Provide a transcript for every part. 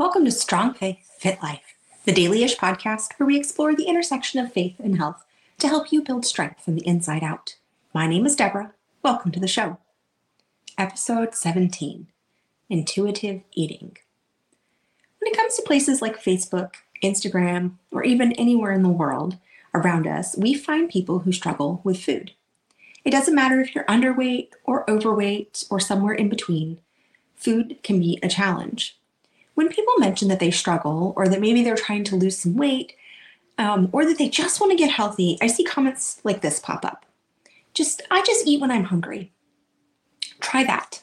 Welcome to Strong Faith, Fit Life, the daily-ish podcast where we explore the intersection of faith and health to help you build strength from the inside out. My name is Deborah. Welcome to the show. Episode 17 Intuitive Eating. When it comes to places like Facebook, Instagram, or even anywhere in the world around us, we find people who struggle with food. It doesn't matter if you're underweight or overweight or somewhere in between, food can be a challenge when people mention that they struggle or that maybe they're trying to lose some weight um, or that they just want to get healthy, I see comments like this pop up. Just, I just eat when I'm hungry. Try that.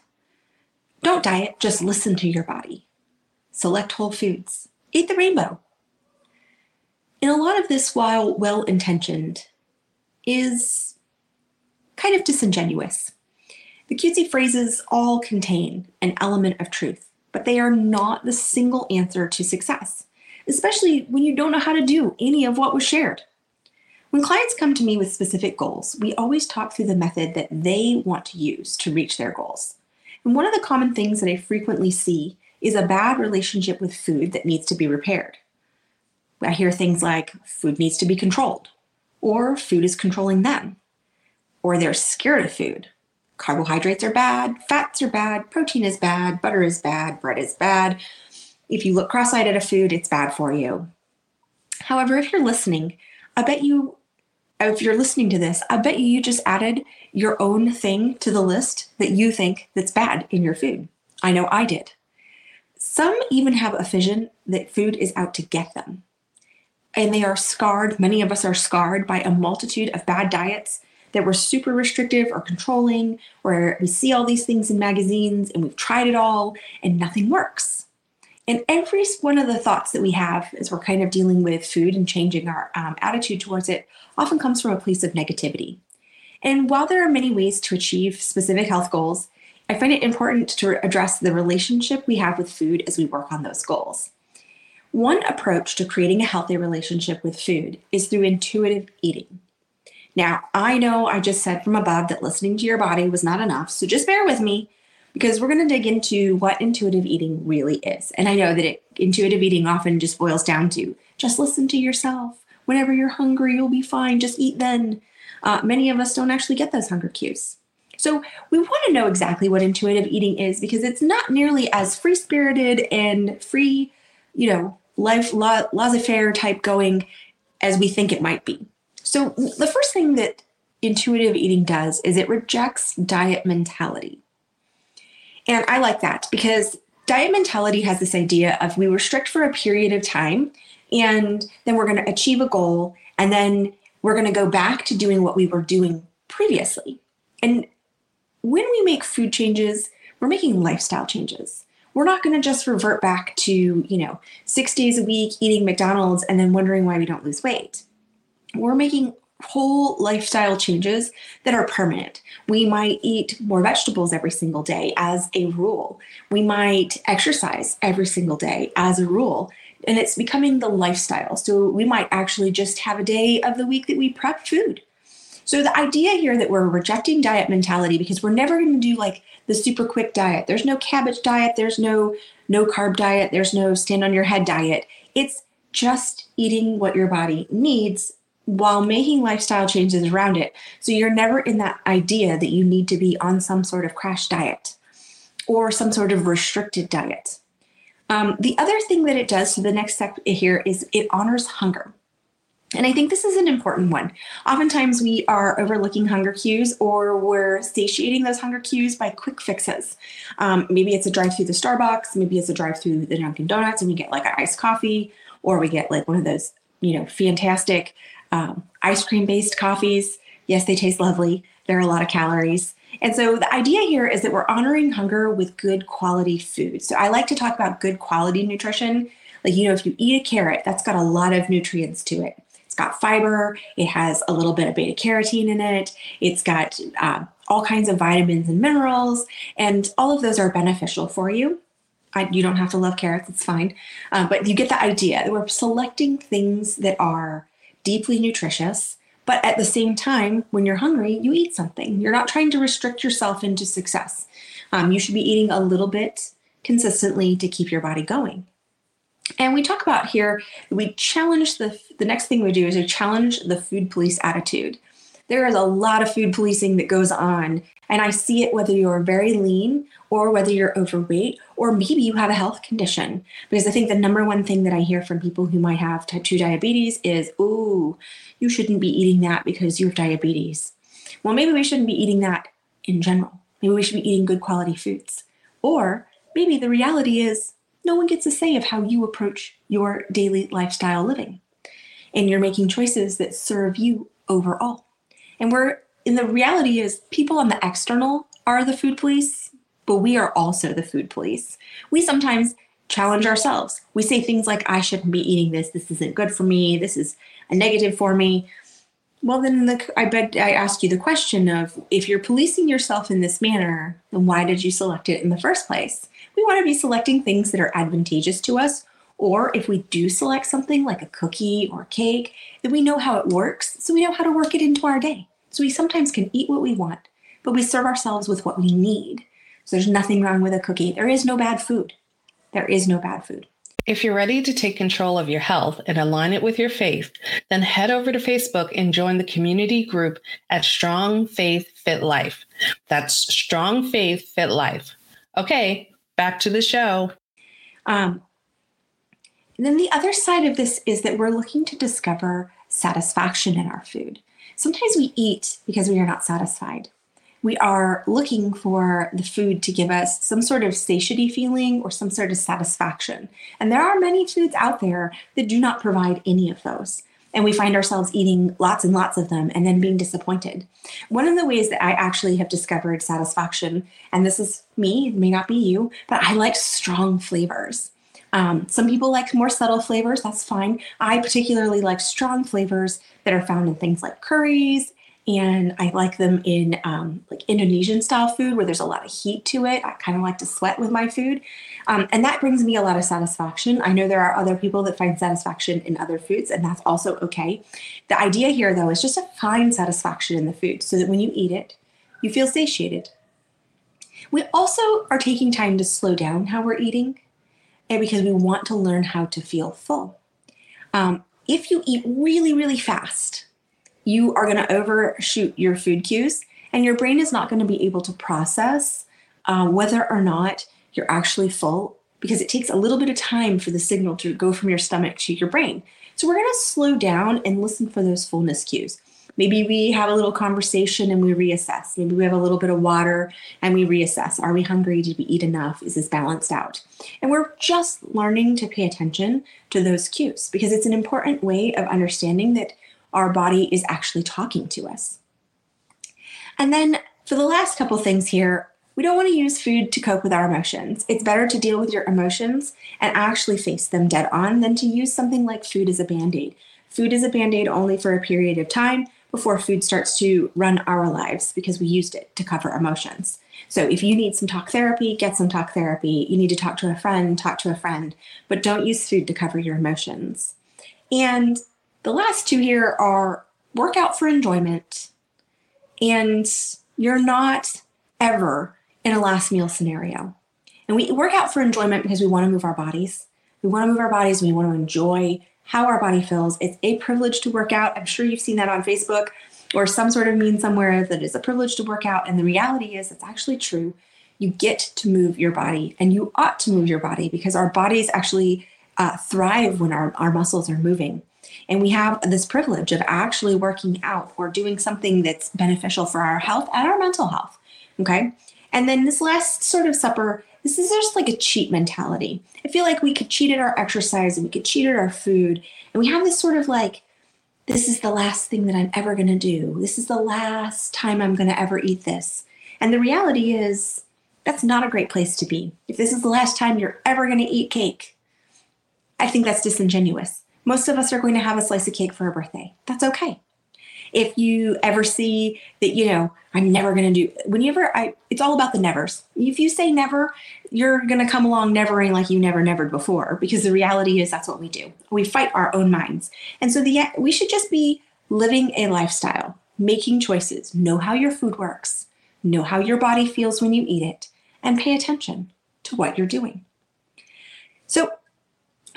Don't diet, just listen to your body. Select whole foods. Eat the rainbow. And a lot of this, while well intentioned, is kind of disingenuous. The cutesy phrases all contain an element of truth but they are not the single answer to success, especially when you don't know how to do any of what was shared. When clients come to me with specific goals, we always talk through the method that they want to use to reach their goals. And one of the common things that I frequently see is a bad relationship with food that needs to be repaired. I hear things like food needs to be controlled, or food is controlling them, or they're scared of food, carbohydrates are bad, fats are bad, protein is bad, butter is bad, bread is bad. If you look cross eyed at a food, it's bad for you. However, if you're listening, I bet you, if you're listening to this, I bet you you just added your own thing to the list that you think that's bad in your food. I know I did. Some even have a vision that food is out to get them. And they are scarred, many of us are scarred by a multitude of bad diets that we're super restrictive or controlling, where we see all these things in magazines and we've tried it all and nothing works. And every one of the thoughts that we have as we're kind of dealing with food and changing our um, attitude towards it often comes from a place of negativity. And while there are many ways to achieve specific health goals, I find it important to address the relationship we have with food as we work on those goals. One approach to creating a healthy relationship with food is through intuitive eating. Now, I know I just said from above that listening to your body was not enough, so just bear with me because we're going to dig into what intuitive eating really is. And I know that it, intuitive eating often just boils down to just listen to yourself. Whenever you're hungry, you'll be fine. Just eat then. Uh, many of us don't actually get those hunger cues. So we want to know exactly what intuitive eating is because it's not nearly as free spirited and free, you know, life la- laissez faire type going as we think it might be. So, the first thing that intuitive eating does is it rejects diet mentality. And I like that because diet mentality has this idea of we restrict for a period of time and then we're going to achieve a goal and then we're going to go back to doing what we were doing previously. And when we make food changes, we're making lifestyle changes. We're not going to just revert back to, you know, 6 days a week eating McDonald's and then wondering why we don't lose weight we're making whole lifestyle changes that are permanent. We might eat more vegetables every single day as a rule. We might exercise every single day as a rule. And it's becoming the lifestyle. So we might actually just have a day of the week that we prep food. So the idea here that we're rejecting diet mentality because we're never going to do like the super quick diet. There's no cabbage diet, there's no no carb diet, there's no stand on your head diet. It's just eating what your body needs while making lifestyle changes around it. So you're never in that idea that you need to be on some sort of crash diet or some sort of restricted diet. Um, the other thing that it does, so the next step here is it honors hunger. And I think this is an important one. Oftentimes, we are overlooking hunger cues or we're satiating those hunger cues by quick fixes. Um, maybe it's a drive through the Starbucks, maybe it's a drive through the Dunkin' Donuts, and we get like an iced coffee, or we get like one of those, you know, fantastic um, ice cream based coffees. Yes, they taste lovely. There are a lot of calories. And so the idea here is that we're honoring hunger with good quality food. So I like to talk about good quality nutrition. Like, you know, if you eat a carrot, that's got a lot of nutrients to it. It's got fiber, it has a little bit of beta carotene in it, it's got uh, all kinds of vitamins and minerals, and all of those are beneficial for you. I, you don't have to love carrots, it's fine. Uh, but you get the idea that we're selecting things that are deeply nutritious. But at the same time, when you're hungry, you eat something. You're not trying to restrict yourself into success. Um, you should be eating a little bit consistently to keep your body going. And we talk about here, we challenge the, the next thing we do is we challenge the food police attitude. There is a lot of food policing that goes on. And I see it whether you're very lean or whether you're overweight or maybe you have a health condition. Because I think the number one thing that I hear from people who might have type 2 diabetes is, ooh, you shouldn't be eating that because you have diabetes. Well, maybe we shouldn't be eating that in general. Maybe we should be eating good quality foods. Or maybe the reality is no one gets a say of how you approach your daily lifestyle living. And you're making choices that serve you overall. And we're, and the reality is, people on the external are the food police, but we are also the food police. We sometimes challenge ourselves. We say things like, I shouldn't be eating this. This isn't good for me. This is a negative for me. Well, then the, I bet I ask you the question of if you're policing yourself in this manner, then why did you select it in the first place? We want to be selecting things that are advantageous to us. Or if we do select something like a cookie or cake, then we know how it works. So we know how to work it into our day. So we sometimes can eat what we want, but we serve ourselves with what we need. So there's nothing wrong with a cookie. There is no bad food. There is no bad food. If you're ready to take control of your health and align it with your faith, then head over to Facebook and join the community group at Strong Faith Fit Life. That's Strong Faith Fit Life. Okay, back to the show. Um, and then the other side of this is that we're looking to discover satisfaction in our food. Sometimes we eat because we are not satisfied we are looking for the food to give us some sort of satiety feeling or some sort of satisfaction. And there are many foods out there that do not provide any of those. And we find ourselves eating lots and lots of them and then being disappointed. One of the ways that I actually have discovered satisfaction, and this is me, it may not be you, but I like strong flavors. Um, some people like more subtle flavors, that's fine. I particularly like strong flavors that are found in things like curries and I like them in um, like Indonesian style food where there's a lot of heat to it. I kind of like to sweat with my food, um, and that brings me a lot of satisfaction. I know there are other people that find satisfaction in other foods, and that's also okay. The idea here, though, is just to find satisfaction in the food so that when you eat it, you feel satiated. We also are taking time to slow down how we're eating, and because we want to learn how to feel full. Um, if you eat really, really fast, you are going to overshoot your food cues and your brain is not going to be able to process uh, whether or not you're actually full because it takes a little bit of time for the signal to go from your stomach to your brain. So we're going to slow down and listen for those fullness cues. Maybe we have a little conversation and we reassess. Maybe we have a little bit of water and we reassess. Are we hungry? Did we eat enough? Is this balanced out? And we're just learning to pay attention to those cues because it's an important way of understanding that our body is actually talking to us. And then for the last couple things here, we don't want to use food to cope with our emotions. It's better to deal with your emotions and actually face them dead on than to use something like food as a band aid. Food is a band aid only for a period of time before food starts to run our lives because we used it to cover emotions. So if you need some talk therapy, get some talk therapy. You need to talk to a friend, talk to a friend, but don't use food to cover your emotions. And the last two here are workout for enjoyment. And you're not ever in a last meal scenario. And we work out for enjoyment because we want to move our bodies. We want to move our bodies. We want to enjoy how our body feels. It's a privilege to work out. I'm sure you've seen that on Facebook or some sort of meme somewhere that it's a privilege to work out. And the reality is, it's actually true. You get to move your body and you ought to move your body because our bodies actually uh, thrive when our, our muscles are moving. And we have this privilege of actually working out or doing something that's beneficial for our health and our mental health. Okay. And then this last sort of supper, this is just like a cheat mentality. I feel like we could cheat at our exercise and we could cheat at our food. And we have this sort of like, this is the last thing that I'm ever going to do. This is the last time I'm going to ever eat this. And the reality is, that's not a great place to be. If this is the last time you're ever going to eat cake, I think that's disingenuous. Most of us are going to have a slice of cake for a birthday. That's okay. If you ever see that, you know, I'm never going to do, whenever I, it's all about the nevers. If you say never, you're going to come along nevering like you never nevered before, because the reality is that's what we do. We fight our own minds. And so the, we should just be living a lifestyle, making choices, know how your food works, know how your body feels when you eat it, and pay attention to what you're doing. So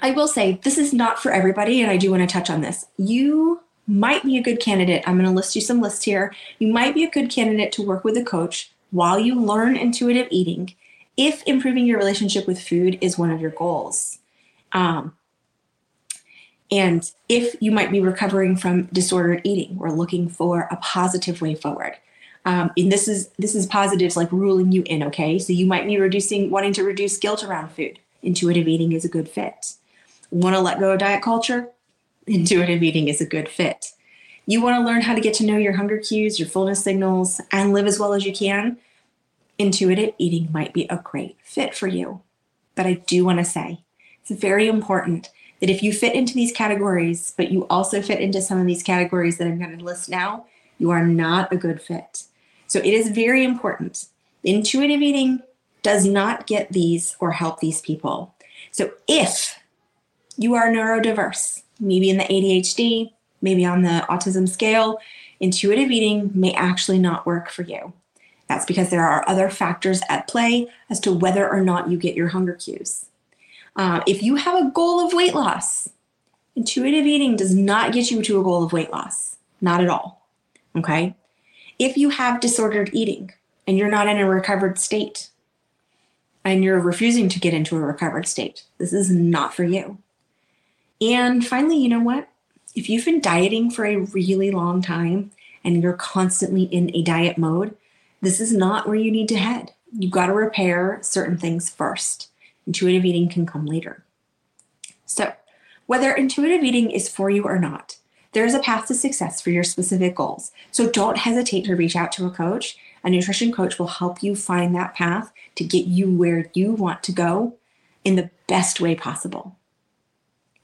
I will say this is not for everybody, and I do want to touch on this. You might be a good candidate. I'm going to list you some lists here. You might be a good candidate to work with a coach while you learn intuitive eating if improving your relationship with food is one of your goals. Um, and if you might be recovering from disordered eating, we're looking for a positive way forward. Um, and this is this is positives like ruling you in. Okay, so you might be reducing, wanting to reduce guilt around food. Intuitive eating is a good fit. Want to let go of diet culture? Intuitive eating is a good fit. You want to learn how to get to know your hunger cues, your fullness signals, and live as well as you can? Intuitive eating might be a great fit for you. But I do want to say it's very important that if you fit into these categories, but you also fit into some of these categories that I'm going to list now, you are not a good fit. So it is very important. Intuitive eating does not get these or help these people. So if you are neurodiverse, maybe in the ADHD, maybe on the autism scale, intuitive eating may actually not work for you. That's because there are other factors at play as to whether or not you get your hunger cues. Uh, if you have a goal of weight loss, intuitive eating does not get you to a goal of weight loss, not at all. Okay. If you have disordered eating and you're not in a recovered state and you're refusing to get into a recovered state, this is not for you. And finally, you know what? If you've been dieting for a really long time and you're constantly in a diet mode, this is not where you need to head. You've got to repair certain things first. Intuitive eating can come later. So, whether intuitive eating is for you or not, there is a path to success for your specific goals. So, don't hesitate to reach out to a coach. A nutrition coach will help you find that path to get you where you want to go in the best way possible.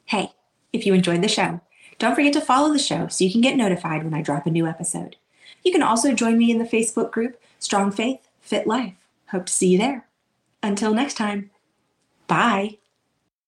Hey, if you enjoyed the show, don't forget to follow the show so you can get notified when I drop a new episode. You can also join me in the Facebook group Strong Faith, Fit Life. Hope to see you there. Until next time. Bye.